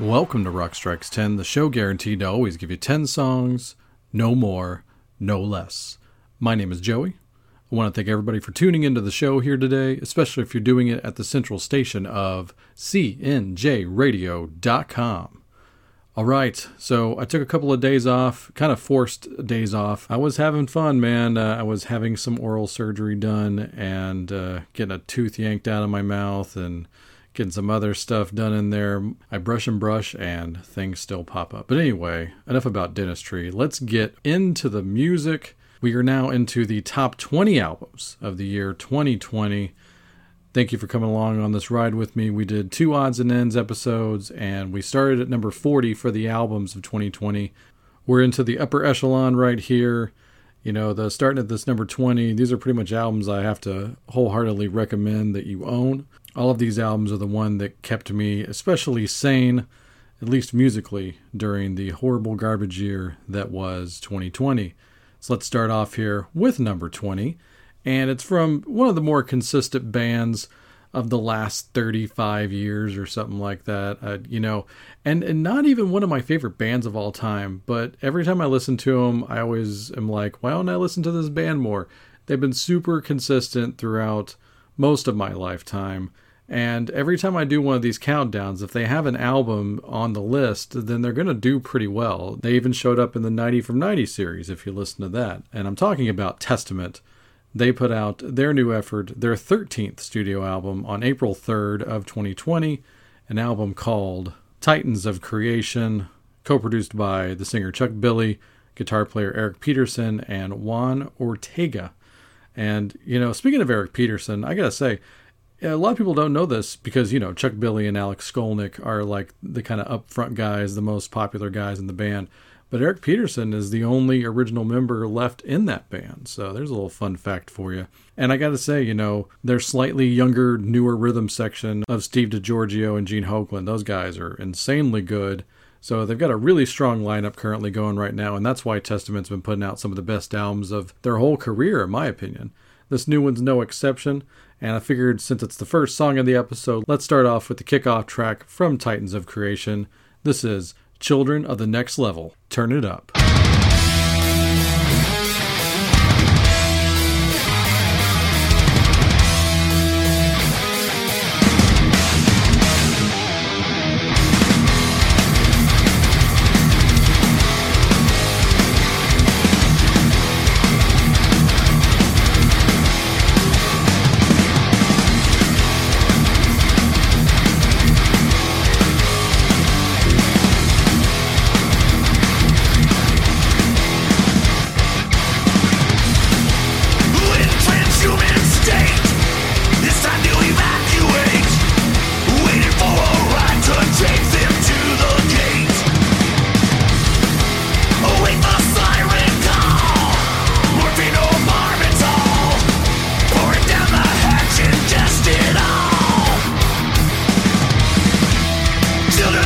Welcome to Rock Strikes 10, the show guaranteed to always give you 10 songs, no more, no less. My name is Joey. I want to thank everybody for tuning into the show here today, especially if you're doing it at the central station of CNJRadio.com. All right, so I took a couple of days off, kind of forced days off. I was having fun, man. Uh, I was having some oral surgery done and uh, getting a tooth yanked out of my mouth and getting some other stuff done in there. I brush and brush, and things still pop up. But anyway, enough about dentistry. Let's get into the music. We are now into the top 20 albums of the year 2020. Thank you for coming along on this ride with me. We did two odds and ends episodes, and we started at number 40 for the albums of 2020. We're into the upper echelon right here. You know, the starting at this number 20, these are pretty much albums I have to wholeheartedly recommend that you own. All of these albums are the one that kept me especially sane, at least musically, during the horrible garbage year that was 2020. So let's start off here with number 20, and it's from one of the more consistent bands of the last 35 years or something like that. Uh, you know, and, and not even one of my favorite bands of all time, but every time I listen to them, I always am like, why don't I listen to this band more? They've been super consistent throughout most of my lifetime. And every time I do one of these countdowns, if they have an album on the list, then they're going to do pretty well. They even showed up in the 90 from 90 series, if you listen to that. And I'm talking about Testament. They put out their new effort, their 13th studio album, on April 3rd of 2020, an album called Titans of Creation, co-produced by the singer Chuck Billy, guitar player Eric Peterson, and Juan Urteaga. And, you know, speaking of Eric Peterson, I got to say, a lot of people don't know this because you know Chuck Billy and Alex Skolnick are like the kind of upfront guys, the most popular guys in the band. But Eric Peterson is the only original member left in that band. So there's a little fun fact for you. And I got to say, you know, their slightly younger, newer rhythm section of Steve DiGiorgio and Gene Hoglan, those guys are insanely good. So they've got a really strong lineup currently going right now, and that's why Testament's been putting out some of the best albums of their whole career, in my opinion. This new one's no exception. And I figured since it's the first song of the episode, let's start off with the kickoff track from Titans of Creation. This is Children of the Next Level. Turn it up. Children.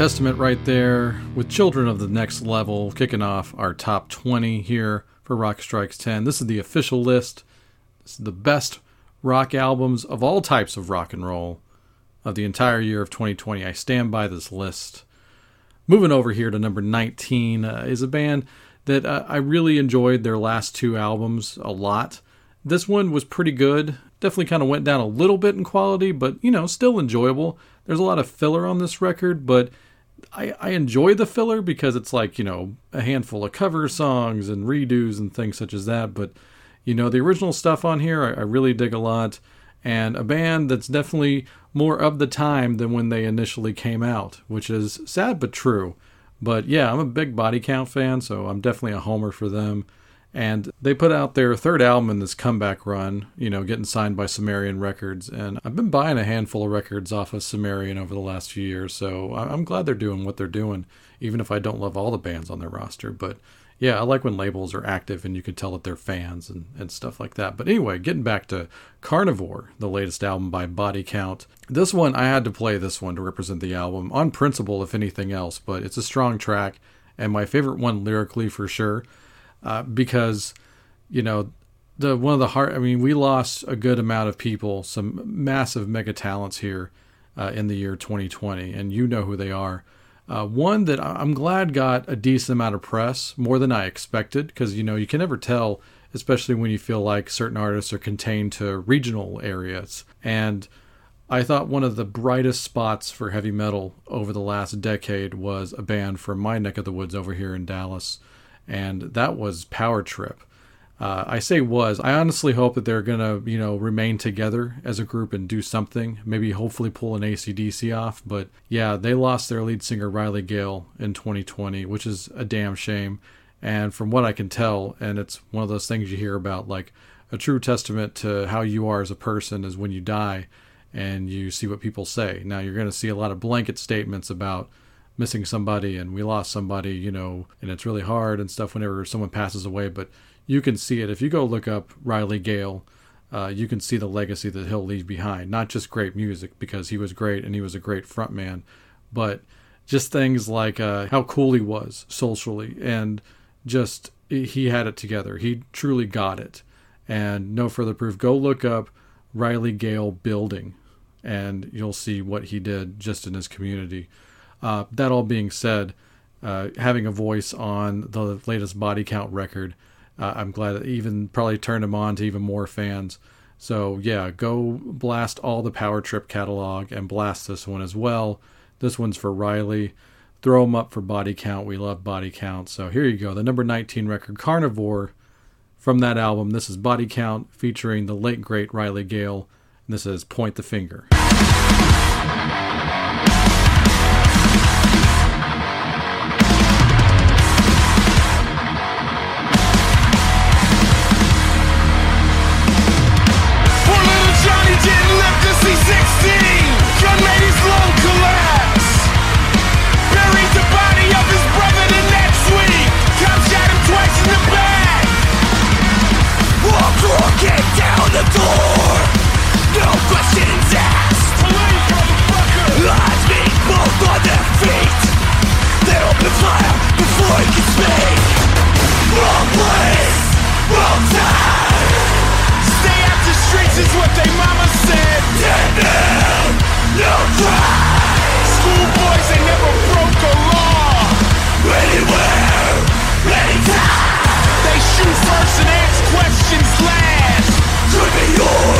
Testament right there with Children of the Next Level kicking off our top 20 here for Rock Strikes 10. This is the official list. This is the best rock albums of all types of rock and roll of the entire year of 2020. I stand by this list. Moving over here to number 19 uh, is a band that uh, I really enjoyed their last two albums a lot. This one was pretty good. Definitely kind of went down a little bit in quality, but you know, still enjoyable. There's a lot of filler on this record, but I, I enjoy the filler because it's like, you know, a handful of cover songs and redos and things such as that. But, you know, the original stuff on here, I, I really dig a lot. And a band that's definitely more of the time than when they initially came out, which is sad but true. But yeah, I'm a big Body Count fan, so I'm definitely a homer for them. And they put out their third album in this comeback run, you know, getting signed by Sumerian Records. And I've been buying a handful of records off of Sumerian over the last few years, so I'm glad they're doing what they're doing, even if I don't love all the bands on their roster. But yeah, I like when labels are active and you can tell that they're fans and, and stuff like that. But anyway, getting back to Carnivore, the latest album by Body Count. This one, I had to play this one to represent the album, on principle, if anything else, but it's a strong track and my favorite one lyrically for sure uh, because you know the one of the hard. I mean, we lost a good amount of people, some massive mega talents here uh, in the year 2020, and you know who they are. Uh, one that I'm glad got a decent amount of press, more than I expected, because you know you can never tell, especially when you feel like certain artists are contained to regional areas. And I thought one of the brightest spots for heavy metal over the last decade was a band from my neck of the woods over here in Dallas and that was Power Trip. Uh, I say was. I honestly hope that they're gonna, you know, remain together as a group and do something. Maybe hopefully pull an ACDC off. But yeah, they lost their lead singer Riley Gale in 2020, which is a damn shame. And from what I can tell, and it's one of those things you hear about, like a true testament to how you are as a person is when you die and you see what people say. Now you're to see a lot of blanket statements about missing somebody and we lost somebody, you know, and it's really hard and stuff whenever someone passes away. But you can see it if you go look up Riley Gale. Uh, you can see the legacy that he'll leave behind. Not just great music because he was great and he was a great frontman, but just things like uh, how cool he was socially and just he had it together. He truly got it. And no further proof. Go look up Riley Gale building, and you'll see what he did just in his community. Uh, that all being said, uh, having a voice on the latest body count record, uh, I'm glad that even probably turned him on to even more fans. So yeah, go blast all the Power Trip catalog and blast this one as well. This one's for Riley. Throw them up for body count. We love body count. So here you go, the number 19 record, Carnivore, from that album. This is Body Count featuring the late great Riley Gale. And this is Point the Finger. first and ask questions last. Could be yours.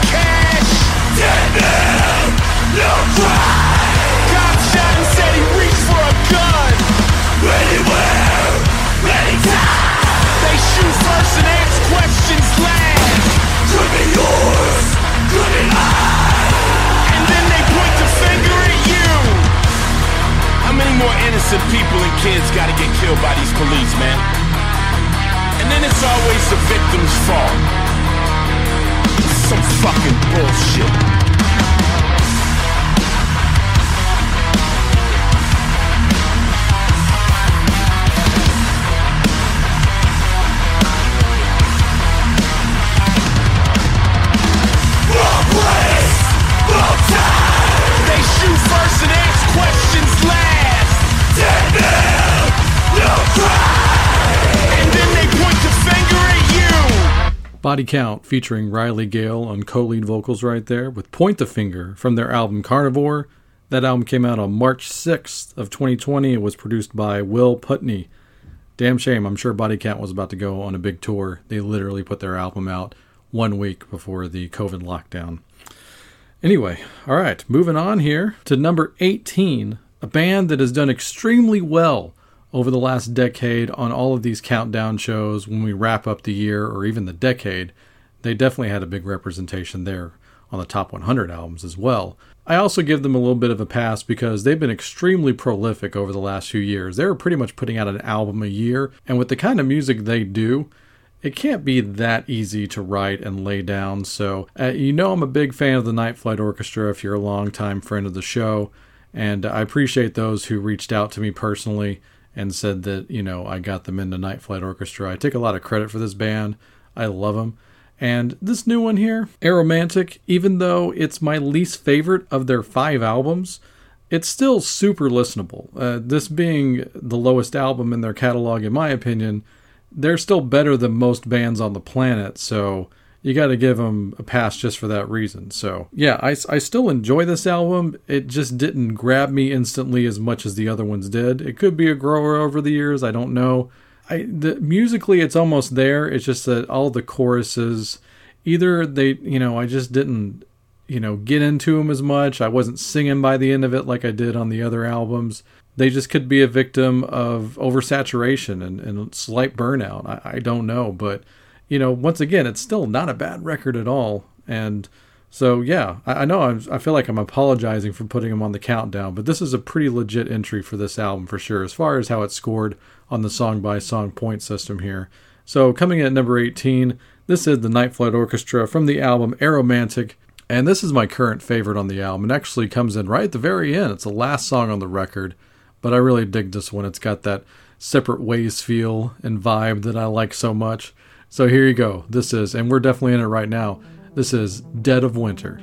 some fucking bullshit. Body Count featuring Riley Gale on co lead vocals right there with Point the Finger from their album Carnivore. That album came out on March 6th of 2020. It was produced by Will Putney. Damn shame. I'm sure Body Count was about to go on a big tour. They literally put their album out one week before the COVID lockdown. Anyway, all right, moving on here to number 18, a band that has done extremely well over the last decade on all of these countdown shows when we wrap up the year or even the decade. They definitely had a big representation there on the top 100 albums as well. I also give them a little bit of a pass because they've been extremely prolific over the last few years. They were pretty much putting out an album a year, and with the kind of music they do, it can't be that easy to write and lay down. So, uh, you know, I'm a big fan of the Night Flight Orchestra if you're a longtime friend of the show, and I appreciate those who reached out to me personally and said that, you know, I got them into Night Flight Orchestra. I take a lot of credit for this band. I love them. And this new one here, Aromantic, even though it's my least favorite of their five albums, it's still super listenable. Uh, this being the lowest album in their catalog, in my opinion, they're still better than most bands on the planet. So you got to give them a pass just for that reason. So yeah, I, I still enjoy this album. It just didn't grab me instantly as much as the other ones did. It could be a grower over the years. I don't know. I the musically it's almost there. It's just that all the choruses, either they you know I just didn't you know get into them as much. I wasn't singing by the end of it like I did on the other albums. They just could be a victim of oversaturation and, and slight burnout. I, I don't know, but you know once again it's still not a bad record at all. And so yeah, I, I know I'm, I feel like I'm apologizing for putting him on the countdown, but this is a pretty legit entry for this album for sure, as far as how it scored on the song by song point system here. So coming in at number 18, this is the Night Flight Orchestra from the album Aromantic, and this is my current favorite on the album. It actually comes in right at the very end. It's the last song on the record, but I really dig this one. It's got that separate ways feel and vibe that I like so much. So here you go. This is, and we're definitely in it right now. This is Dead of Winter.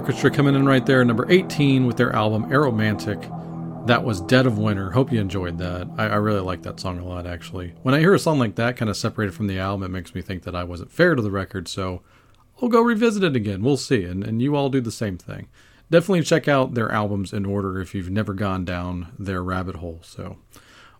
Orchestra coming in right there, number 18 with their album Aromantic. That was Dead of Winter. Hope you enjoyed that. I, I really like that song a lot, actually. When I hear a song like that, kind of separated from the album, it makes me think that I wasn't fair to the record, so I'll go revisit it again. We'll see. And, and you all do the same thing. Definitely check out their albums in order if you've never gone down their rabbit hole. So,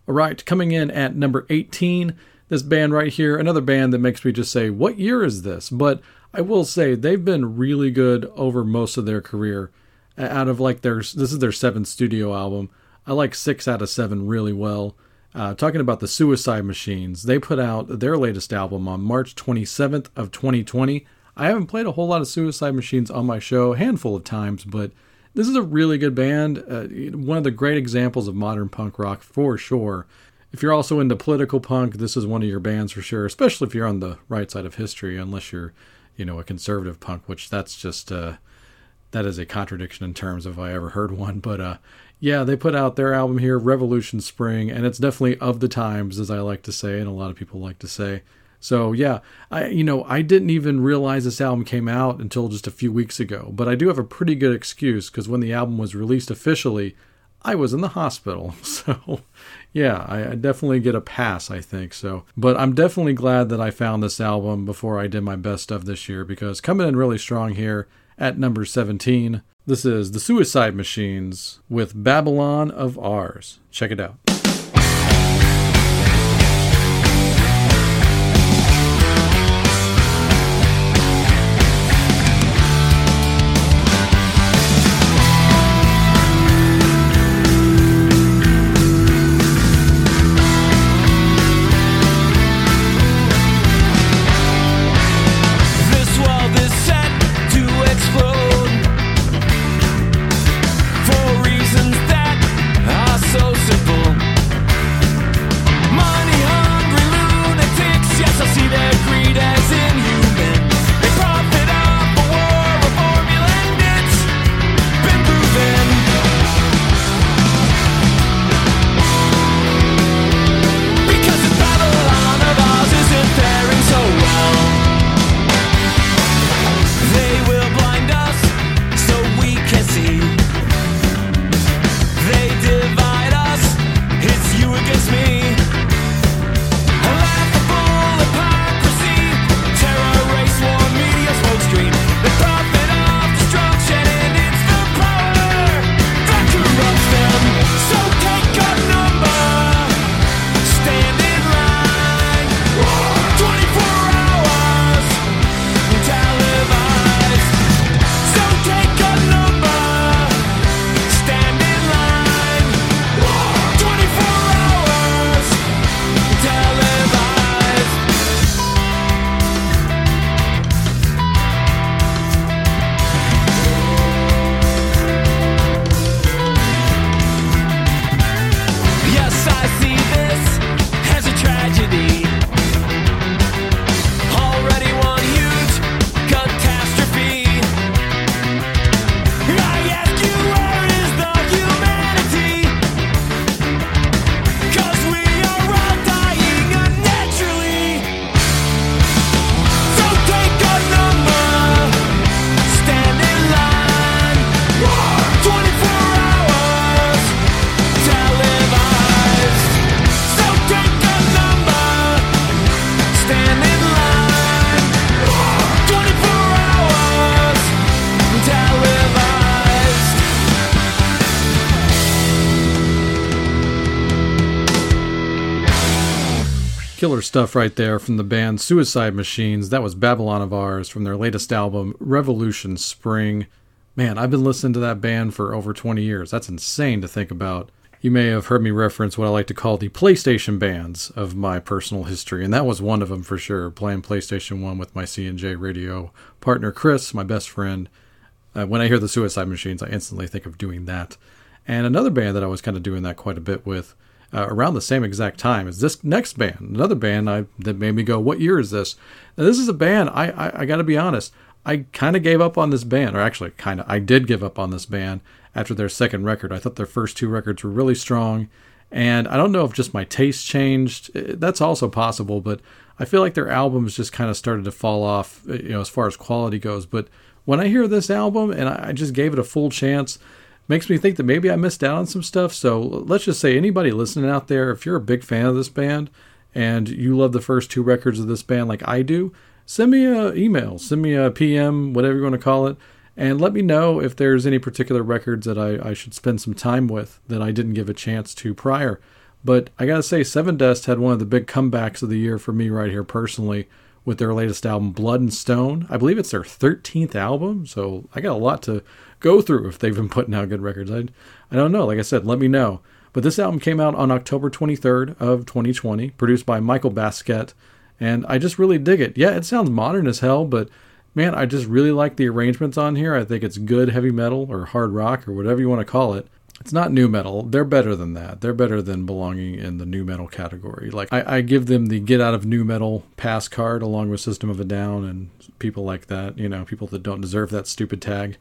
all right, coming in at number 18, this band right here, another band that makes me just say, what year is this? But I will say they've been really good over most of their career. Out of like their, this is their seventh studio album. I like six out of seven really well. Uh, talking about the Suicide Machines, they put out their latest album on March 27th of 2020. I haven't played a whole lot of Suicide Machines on my show, a handful of times, but this is a really good band. Uh, one of the great examples of modern punk rock for sure. If you're also into political punk, this is one of your bands for sure, especially if you're on the right side of history, unless you're, you know, a conservative punk, which that's just uh, that is a contradiction in terms if I ever heard one. But uh, yeah, they put out their album here, Revolution Spring, and it's definitely of the times, as I like to say, and a lot of people like to say. So yeah, I you know I didn't even realize this album came out until just a few weeks ago, but I do have a pretty good excuse because when the album was released officially, I was in the hospital. So yeah, I, I definitely get a pass, I think. So, but I'm definitely glad that I found this album before I did my best of this year because coming in really strong here at number 17. This is The Suicide Machines with Babylon of Ours. Check it out. Killer stuff right there from the band Suicide Machines. That was Babylon of Ours from their latest album, Revolution Spring. Man, I've been listening to that band for over 20 years. That's insane to think about. You may have heard me reference what I like to call the PlayStation bands of my personal history, and that was one of them for sure. Playing PlayStation 1 with my C&J radio partner Chris, my best friend. Uh, when I hear the Suicide Machines, I instantly think of doing that. And another band that I was kind of doing that quite a bit with uh, around the same exact time as this next band, another band I, that made me go, "What year is this?" Now, this is a band I I, I got to be honest, I kind of gave up on this band, or actually, kind of I did give up on this band after their second record. I thought their first two records were really strong, and I don't know if just my taste changed. That's also possible, but I feel like their albums just kind of started to fall off, you know, as far as quality goes. But when I hear this album and I just gave it a full chance, makes me think that maybe I missed out on some stuff. So let's just say anybody listening out there, if you're a big fan of this band and you love the first two records of this band like I do, send me an email, send me a PM, whatever you want to call it, and let me know if there's any particular records that I, I should spend some time with that I didn't give a chance to prior. But I gotta say, Sevendust had one of the big comebacks of the year for me right here personally with their latest album, Blood and Stone. I believe it's their 13th album, so I got a lot to go through if they've been putting out good records. I, I don't know. Like I said, let me know. But this album came out on October 23rd of 2020, produced by Michael Baskette, and I just really dig it. Yeah, it sounds modern as hell, but man, I just really like the arrangements on here. I think it's good heavy metal or hard rock or whatever you want to call it. It's not nu metal. They're better than that. They're better than belonging in the nu metal category. Like I, I give them the get out of nu metal pass card along with System of a Down and people like that. You know, people that don't deserve that stupid tag.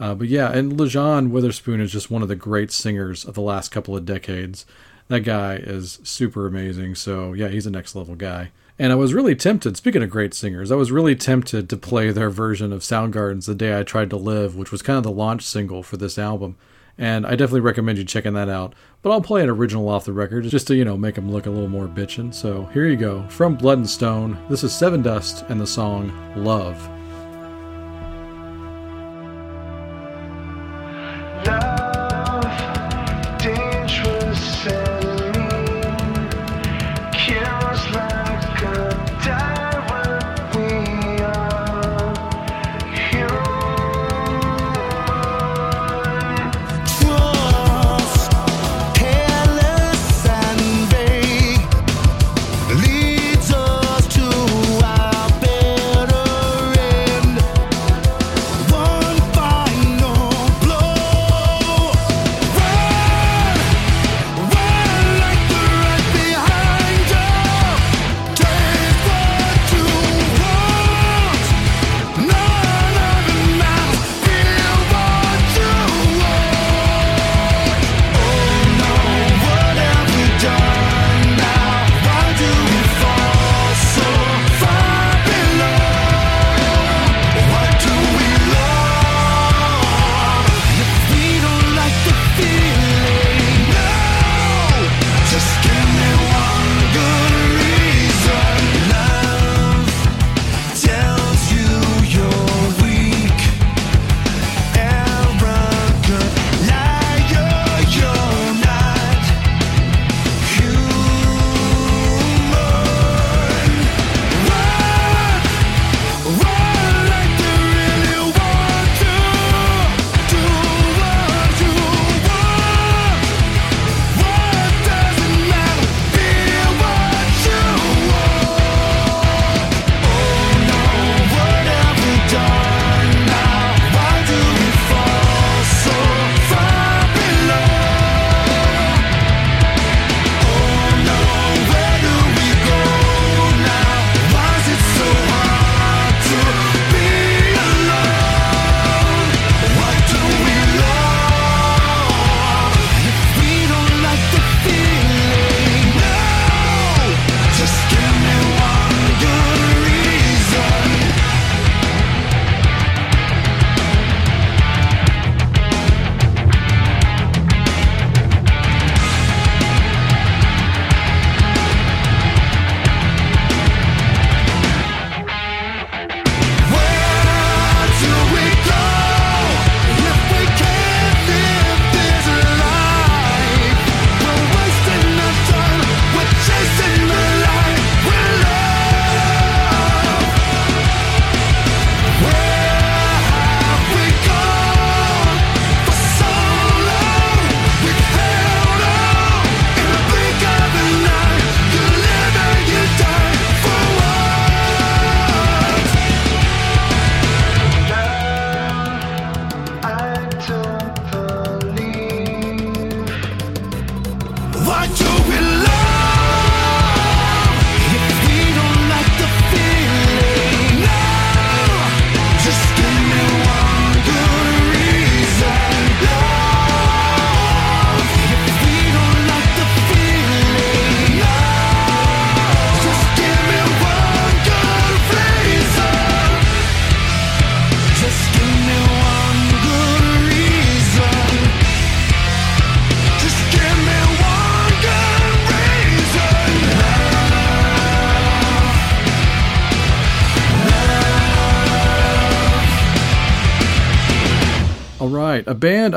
Uh, but yeah, and Lajon Witherspoon is just one of the great singers of the last couple of decades. That guy is super amazing. So yeah, he's a next level guy. And I was really tempted, speaking of great singers, I was really tempted to play their version of Soundgarden's The Day I Tried to Live, which was kind of the launch single for this album and I definitely recommend you checking that out. But I'll play an original off the record just to, you know, make them look a little more bitchin'. So here you go. From Blood and Stone, this is Sevendust and the song Love.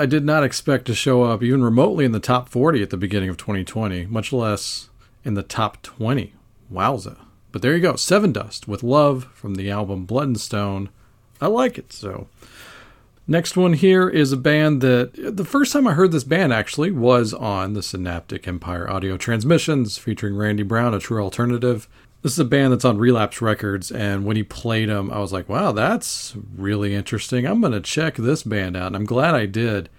I did not expect to show up even remotely in the top 40 at the beginning of 2020, much less in the top 20. Wowza. But there you go, Sevendust with Love from the album Blood and Stone. I like it, so. Next one here is a band that the first time I heard this band actually was on the Synaptic Empire Audio Transmissions featuring Randy Brown, a true alternative. This is a band that's on Relapse Records, and when he played them, I was like, wow, that's really interesting. I'm going to check this band out, and I'm glad I did.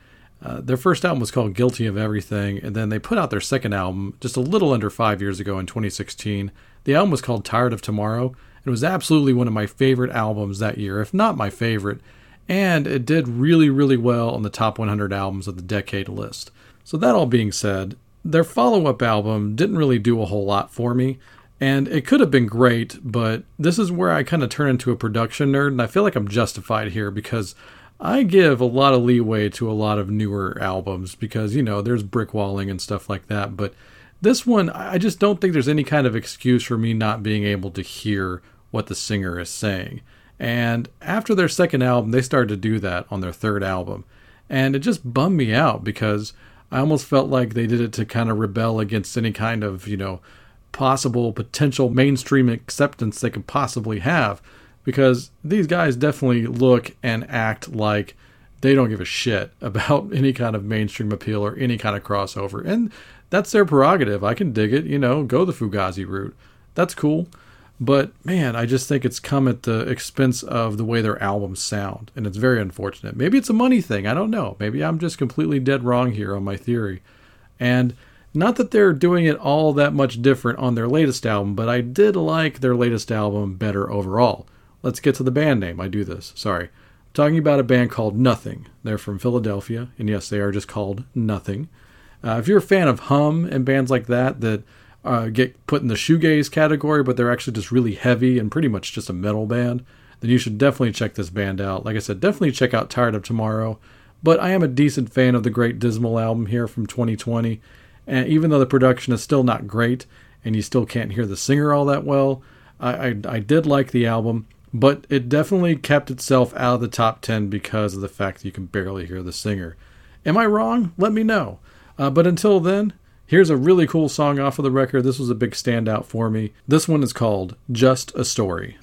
Uh, their first album was called Guilty of Everything, and then they put out their second album just a little under five years ago in 2016. The album was called Tired of Tomorrow. And it was absolutely one of my favorite albums that year, if not my favorite, and it did really, really well on the top 100 albums of the decade list. So, that all being said, their follow up album didn't really do a whole lot for me. And it could have been great, but this is where I kind of turn into a production nerd, and I feel like I'm justified here because I give a lot of leeway to a lot of newer albums because, you know, there's brick walling and stuff like that. But this one, I just don't think there's any kind of excuse for me not being able to hear what the singer is saying. And after their second album, they started to do that on their third album. And it just bummed me out because I almost felt like they did it to kind of rebel against any kind of, you know, possible potential mainstream acceptance they could possibly have because these guys definitely look and act like they don't give a shit about any kind of mainstream appeal or any kind of crossover. And that's their prerogative. I can dig it, you know, go the Fugazi route. That's cool. But man, I just think it's come at the expense of the way their albums sound. And it's very unfortunate. Maybe it's a money thing. I don't know. Maybe I'm just completely dead wrong here on my theory. And not that they're doing it all that much different on their latest album, but I did like their latest album better overall. Let's get to the band name. I do this. Sorry. I'm talking about a band called Nothing. They're from Philadelphia, and yes, they are just called Nothing. Uh, if you're a fan of Hum and bands like that that uh, get put in the shoegaze category, but they're actually just really heavy and pretty much just a metal band, then you should definitely check this band out. Like I said, definitely check out Tired of Tomorrow. But I am a decent fan of the Great Dismal album here from 2020. And even though the production is still not great and you still can't hear the singer all that well, I, I, I did like the album but it definitely kept itself out of the top 10 because of the fact that you can barely hear the singer. Am I wrong? Let me know. Uh, but until then, here's a really cool song off of the record. This was a big standout for me. This one is called Just a Story.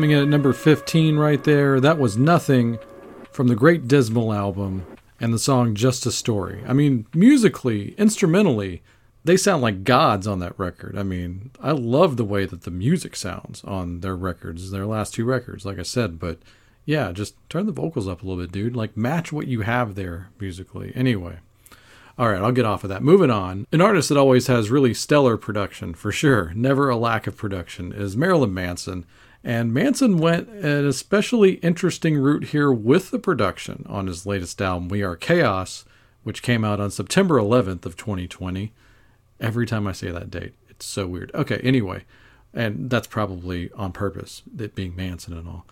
Coming in at number 15 right there. That was Nothing from the Great Dismal album and the song Just a Story. I mean, musically, instrumentally, they sound like gods on that record. I mean, I love the way that the music sounds on their records, their last two records, like I said, but yeah, just turn the vocals up a little bit, dude. Like, match what you have there musically. Anyway. All right, I'll get off of that. Moving on. An artist that always has really stellar production, for sure, never a lack of production, is Marilyn Manson. And Manson went an especially interesting route here with the production on his latest album, We Are Chaos, which came out on September 11th of 2020. Every time I say that date, it's so weird. Okay, anyway, and that's probably on purpose, it being Manson and all.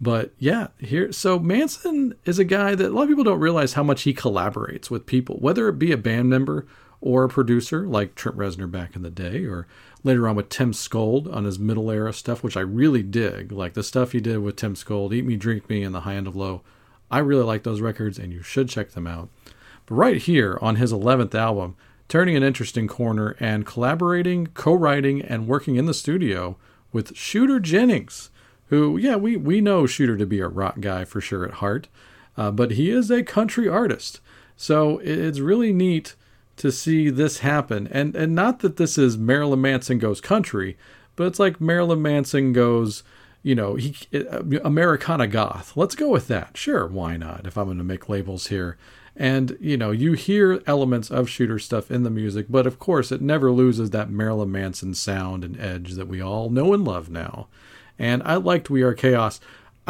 But yeah, here so Manson is a guy that a lot of people don't realize how much he collaborates with people, whether it be a band member or a producer like Trent Reznor back in the day, or later on with Tim Skold on his middle era stuff, which I really dig. Like the stuff he did with Tim Skold, Eat Me, Drink Me, and The High End of Low. I really like those records, and you should check them out. But right here on his 11th album, turning an interesting corner and collaborating, co writing, and working in the studio with Shooter Jennings who, yeah, we, we know Shooter to be a rock guy for sure at heart, uh, but he is a country artist. So it's really neat to see this happen. And, and not that this is Marilyn Manson goes country, but it's like Marilyn Manson goes, you know, he uh, Americana goth. Let's go with that. Sure, why not? If I'm going to make labels here. And, you know, you hear elements of shooter stuff in the music, but of course, it never loses that Marilyn Manson sound and edge that we all know and love now. And I liked We Are Chaos.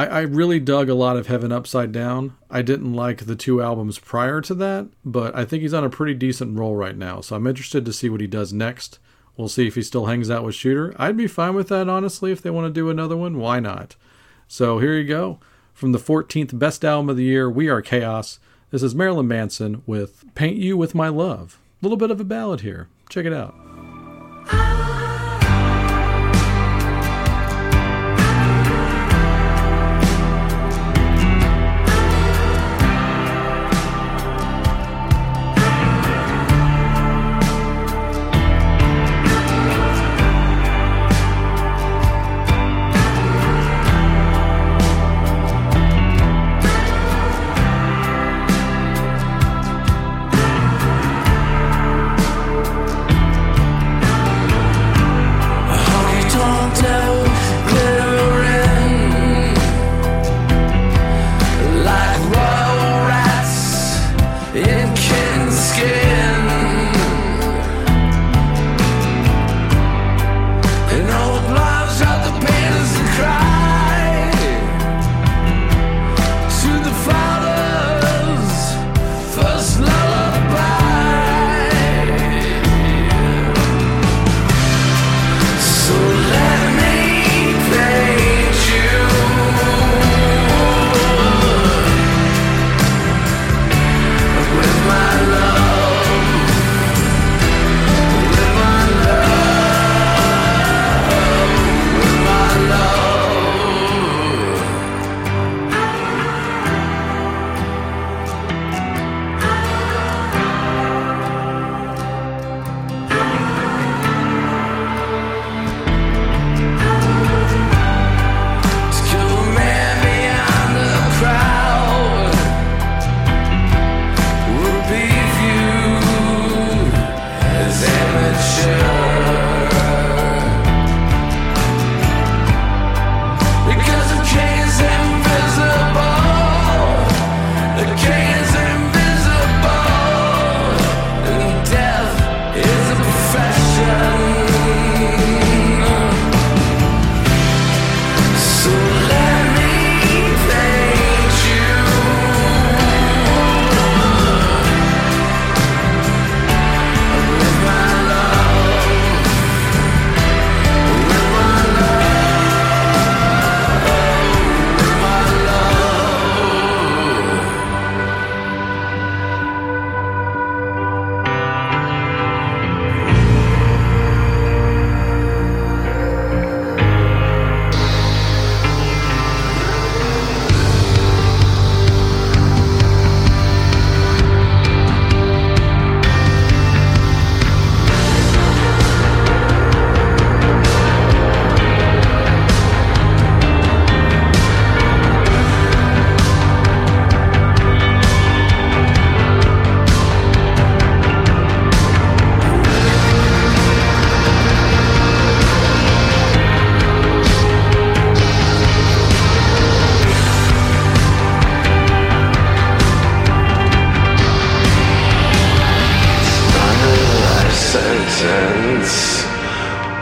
I, I really dug a lot of Heaven Upside Down. I didn't like the two albums prior to that, but I think he's on a pretty decent roll right now. So I'm interested to see what he does next. We'll see if he still hangs out with Shooter. I'd be fine with that, honestly, if they want to do another one. Why not? So here you go. From the 14th best album of the year, We Are Chaos. This is Marilyn Manson with Paint You With My Love. A little bit of a ballad here. Check it out.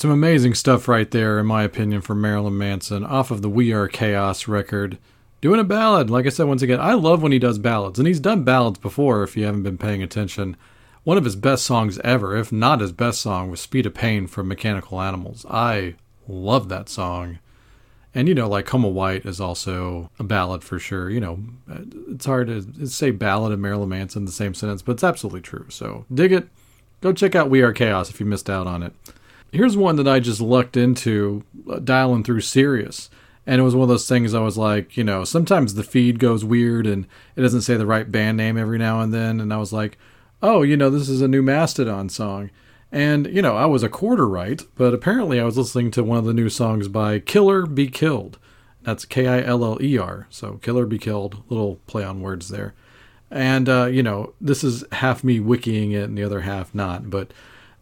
some amazing stuff right there, in my opinion, from Marilyn Manson off of the We Are Chaos record. Doing a ballad. Like I said, once again, I love when he does ballads, and he's done ballads before if you haven't been paying attention. One of his best songs ever, if not his best song, was Speed of Pain from Mechanical Animals. I love that song. And, you know, like Coma White is also a ballad for sure. You know, it's hard to say ballad and Marilyn Manson in the same sentence, but it's absolutely true. So dig it. Go check out We Are Chaos if you missed out on it. Here's one that I just lucked into uh, dialing through Sirius. And it was one of those things I was like, you know, sometimes the feed goes weird and it doesn't say the right band name every now and then. And I was like, oh, you know, this is a new Mastodon song. And, you know, I was a quarter right, but apparently I was listening to one of the new songs by Killer Be Killed. That's K I L L E R. So Killer Be Killed, little play on words there. And, uh, you know, this is half me wikiing it and the other half not. But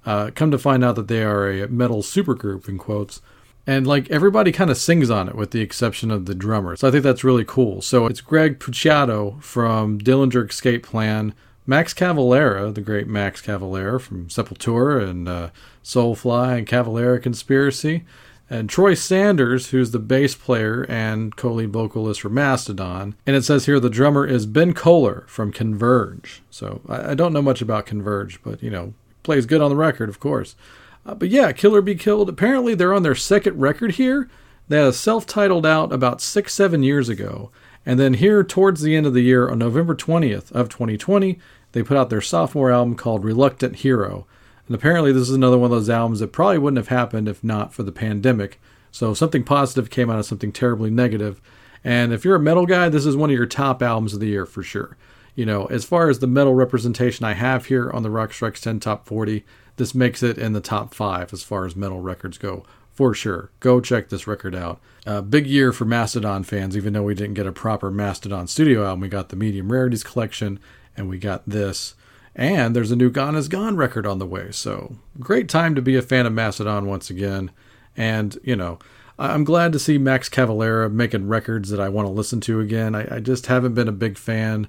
uh, come to find out that they are a metal supergroup in quotes. And like everybody kind of sings on it with the exception of the drummer. So I think that's really cool. So it's Greg Puciato from Dillinger Escape Plan, Max Cavalera, the great Max Cavalera from Sepultura and uh, Soulfly and Cavalera Conspiracy, and Troy Sanders, who's the bass player and co-lead vocalist for Mastodon. And it says here the drummer is Ben Koller from Converge. So I, I don't know much about Converge, but you know, plays good on the record, of course. Uh, but yeah, Killer Be Killed. Apparently, they're on their second record here. They had a self titled out about six, seven years ago. And then here, towards the end of the year, on November 20th of 2020, they put out their sophomore album called Reluctant Hero. And apparently, this is another one of those albums that probably wouldn't have happened if not for the pandemic. So something positive came out of something terribly negative. And if you're a metal guy, this is one of your top albums of the year for sure you know, as far as the metal representation I have here on the Rock Strikes 10 Top 40, this makes it in the top five as far as metal records go, for sure. Go check this record out. Uh, big year for Mastodon fans, even though we didn't get a proper Mastodon studio album. We got the Medium Rarities collection, and we got this. And there's a new Gone is Gone record on the way. So, great time to be a fan of Mastodon once again. And, you know, I'm glad to see Max Cavalera making records that I want to listen to again. I, I just haven't been a big fan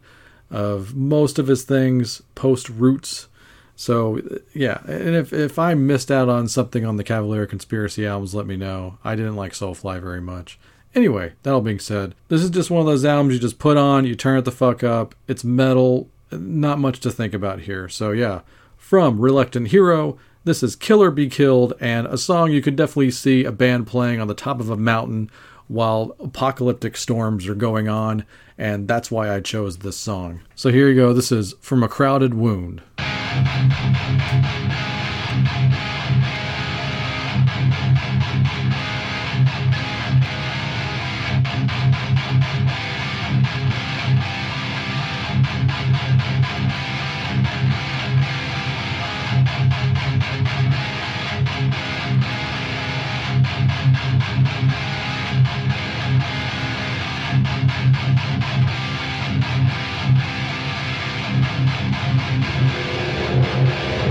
of most of his things post Roots. So yeah, and if if I missed out on something on the Cavalera Conspiracy albums, let me know. I didn't like Soulfly very much. Anyway, that all being said, this is just one of those albums you just put on, you turn it the fuck up. It's metal, not much to think about here. So yeah, from Reluctant Hero, this is Killer Be Killed, and a song you could definitely see a band playing on the top of a mountain while apocalyptic storms are going on, and that's why I chose this song. So here you go. This is From a Crowded Wound. Thank you.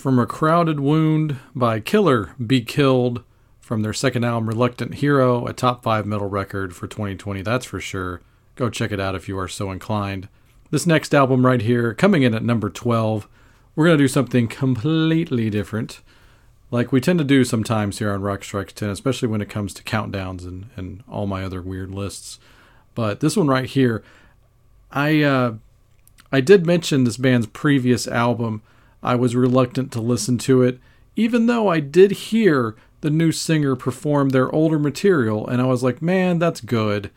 From a crowded wound by Killer Be Killed from their second album, Reluctant Hero, a top five metal record for 2020, that's for sure. Go check it out if you are so inclined. This next album right here, coming in at number 12, we're going to do something completely different, like we tend to do sometimes here on Rock Strikes 10, especially when it comes to countdowns and, and all my other weird lists. But this one right here, I uh, I did mention this band's previous album. I was reluctant to listen to it, even though I did hear the new singer perform their older material, and I was like, man, that's good.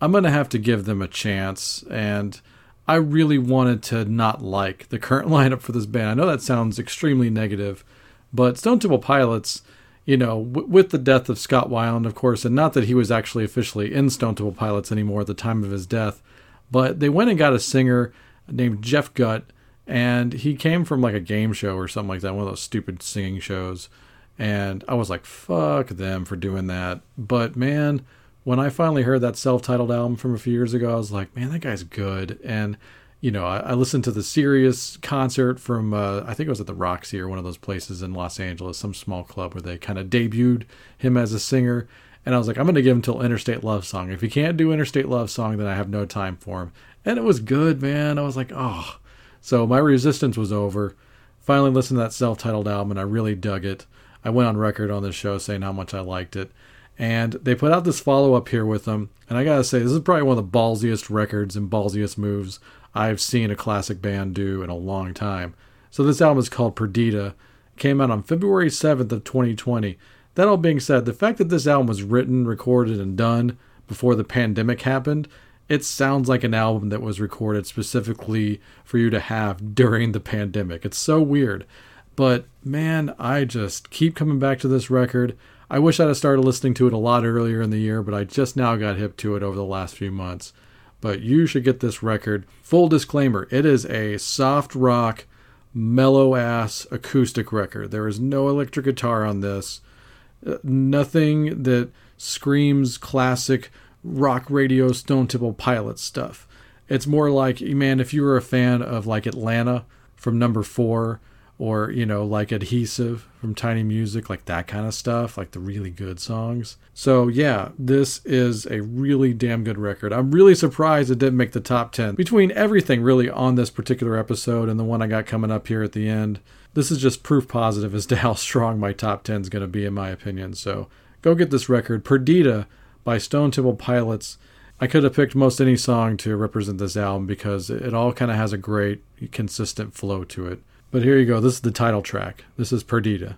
I'm gonna have to give them a chance, and I really wanted to not like the current lineup for this band. I know that sounds extremely negative, but Stone Temple Pilots, you know, w- with the death of Scott Weiland, of course, and not that he was actually officially in Stone Temple Pilots anymore at the time of his death, but they went and got a singer named Jeff Gutt, and he came from like a game show or something like that, one of those stupid singing shows. And I was like, fuck them for doing that. But man, when I finally heard that self titled album from a few years ago, I was like, man, that guy's good. And, you know, I, I listened to the Sirius concert from, uh, I think it was at the Roxy or one of those places in Los Angeles, some small club where they kind of debuted him as a singer. And I was like, I'm going to give him till Interstate Love Song. If he can't do Interstate Love Song, then I have no time for him. And it was good, man. I was like, oh. So my resistance was over. Finally listened to that self titled album and I really dug it. I went on record on this show saying how much I liked it. And they put out this follow up here with them. And I gotta say, this is probably one of the ballsiest records and ballsiest moves I've seen a classic band do in a long time. So this album is called Perdita. Came out on February 7th of 2020. That all being said, the fact that this album was written, recorded, and done before the pandemic happened, it sounds like an album that was recorded specifically for you to have during the pandemic. It's so weird. But man, I just keep coming back to this record. I wish I'd have started listening to it a lot earlier in the year, but I just now got hip to it over the last few months. But you should get this record. Full disclaimer it is a soft rock, mellow ass acoustic record. There is no electric guitar on this. Uh, nothing that screams classic rock radio Stone Temple Pilot stuff. It's more like, man, if you were a fan of like Atlanta from number four, or you know like adhesive from tiny music like that kind of stuff like the really good songs. So yeah this is a really damn good record. I'm really surprised it didn't make the top 10 between everything really on this particular episode and the one i got coming up here at the end this is just proof positive as to how strong my top 10 is going to be in my opinion. So go get this record. Perdita by stone temple pilots I could have picked most any song to represent this album because it all kind of has a great, consistent flow to it. But here you go. This is the title track. This is Perdida.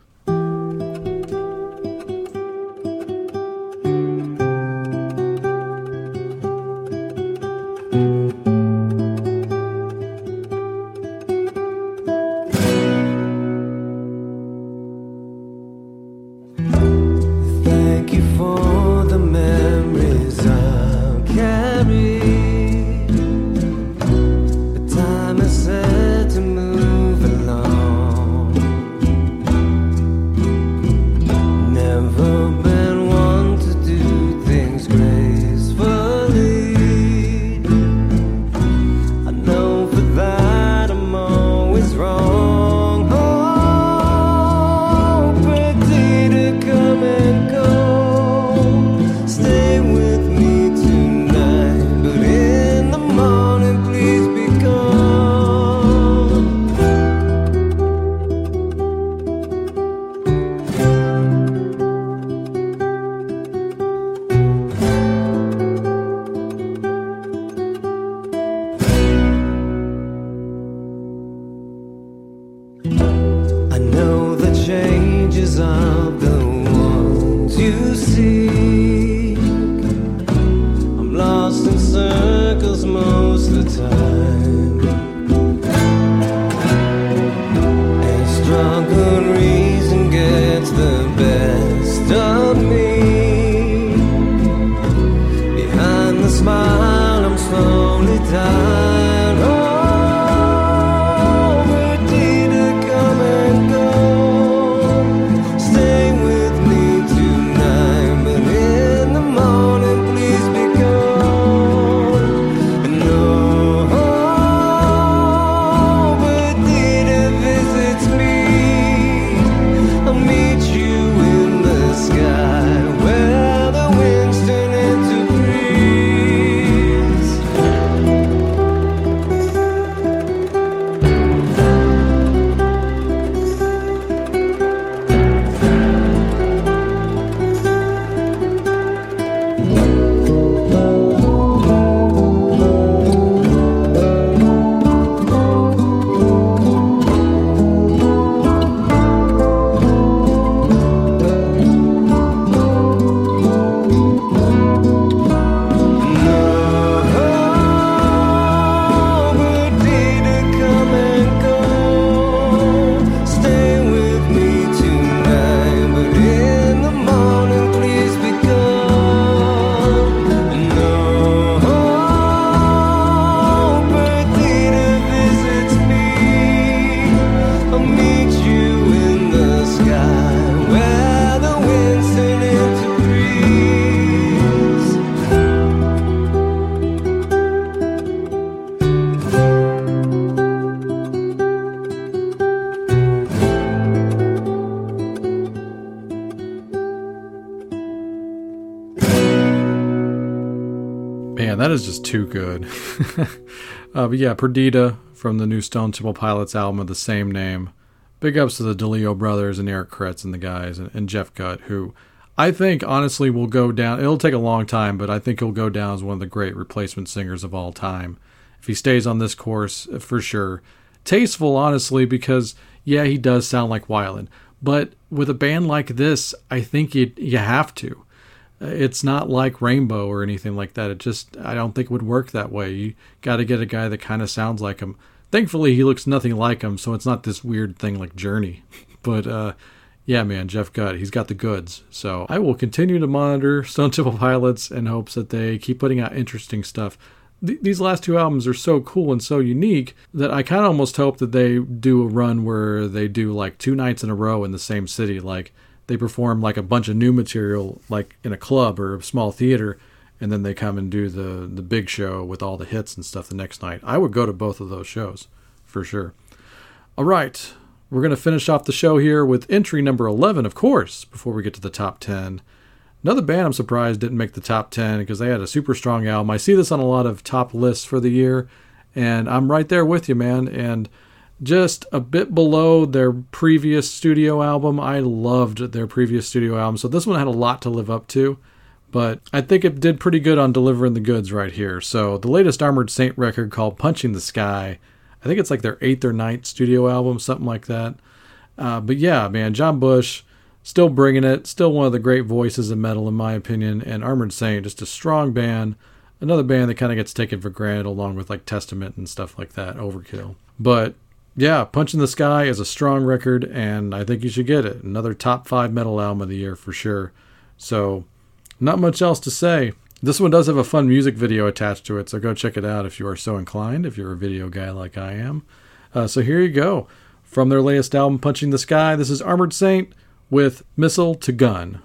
Too good. uh, but yeah, Perdida from the new Stone Temple Pilots album of the same name. Big ups to the DeLeo brothers and Eric Kretz and the guys and, and Jeff Gutt, who I think honestly will go down. It'll take a long time, but I think he'll go down as one of the great replacement singers of all time. If he stays on this course, for sure. Tasteful, honestly, because yeah, he does sound like Weiland. But with a band like this, I think you you have to. It's not like Rainbow or anything like that. It just I don't think it would work that way. You got to get a guy that kind of sounds like him. Thankfully, he looks nothing like him, so it's not this weird thing like Journey. But uh, yeah, man, Jeff Gutt, he's got the goods. So I will continue to monitor Stone Temple Pilots in hopes that they keep putting out interesting stuff. These last two albums are so cool and so unique that I kind of almost hope that they do a run where they do like two nights in a row in the same city. Like they perform like a bunch of new material, like in a club or a small theater, and then they come and do the the big show with all the hits and stuff the next night. I would go to both of those shows for sure. All right, we're going to finish off the show here with entry number 11, of course, before we get to the top 10. Another band I'm surprised didn't make the top 10 because they had a super strong album. I see this on a lot of top lists for the year, and I'm right there with you, man. And just a bit below their previous studio album. I loved their previous studio album, so this one had a lot to live up to. But I think it did pretty good on delivering the goods right here. So the latest Armored Saint record called Punching the Sky. I think it's like their eighth or ninth studio album, something like that. Uh, but yeah, man, John Bush still bringing it. Still one of the great voices of metal, in my opinion. And Armored Saint, just a strong band. Another band that kind of gets taken for granted, along with like Testament and stuff like that, Overkill. But yeah, Punching the Sky is a strong record, and I think you should get it. Another top five metal album of the year for sure. So, not much else to say. This one does have a fun music video attached to it, so go check it out if you are so inclined, if you're a video guy like I am. Uh, so, here you go. From their latest album, Punching the Sky, this is Armored Saint with Missile to Gun.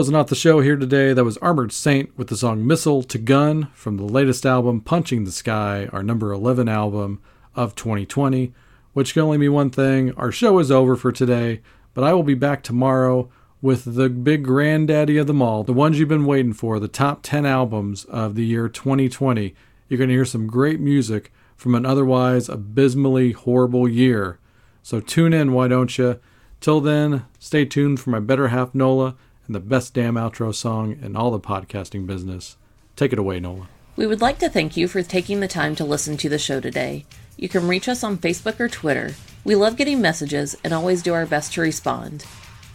Closing off the show here today, that was Armored Saint with the song Missile to Gun from the latest album, Punching the Sky, our number 11 album of 2020, which can only mean one thing. Our show is over for today, but I will be back tomorrow with the big granddaddy of them all, the ones you've been waiting for, the top 10 albums of the year 2020. You're going to hear some great music from an otherwise abysmally horrible year. So tune in, why don't you? Till then, stay tuned for my better half, Nola and the best damn outro song in all the podcasting business. Take it away, Nola. We would like to thank you for taking the time to listen to the show today. You can reach us on Facebook or Twitter. We love getting messages and always do our best to respond.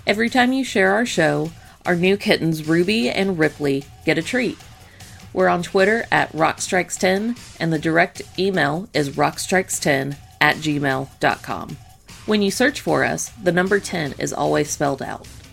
Every time you share our show, our new kittens Ruby and Ripley get a treat. We're on Twitter at Rockstrikes10, and the direct email is rockstrikes10 at gmail.com. When you search for us, the number 10 is always spelled out.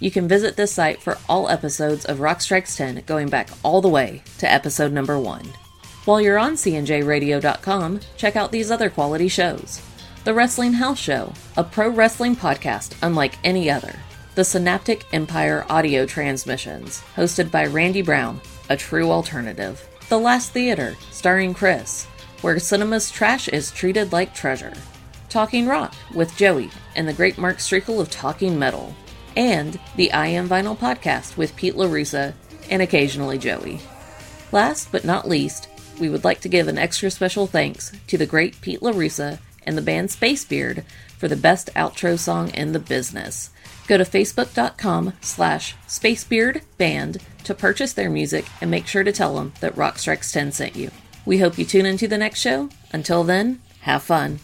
You can visit this site for all episodes of Rock Strikes 10 going back all the way to episode number 1. While you're on cnjradio.com, check out these other quality shows. The Wrestling House Show, a pro wrestling podcast unlike any other. The Synaptic Empire audio transmissions, hosted by Randy Brown, a true alternative. The Last Theater, starring Chris, where cinema's trash is treated like treasure. Talking Rock with Joey and the great Mark Strigl of Talking Metal and the I Am Vinyl podcast with Pete LaRussa and occasionally Joey. Last but not least, we would like to give an extra special thanks to the great Pete LaRussa and the band Spacebeard for the best outro song in the business. Go to facebook.com slash spacebeardband to purchase their music and make sure to tell them that Rock Strikes 10 sent you. We hope you tune into the next show. Until then, have fun.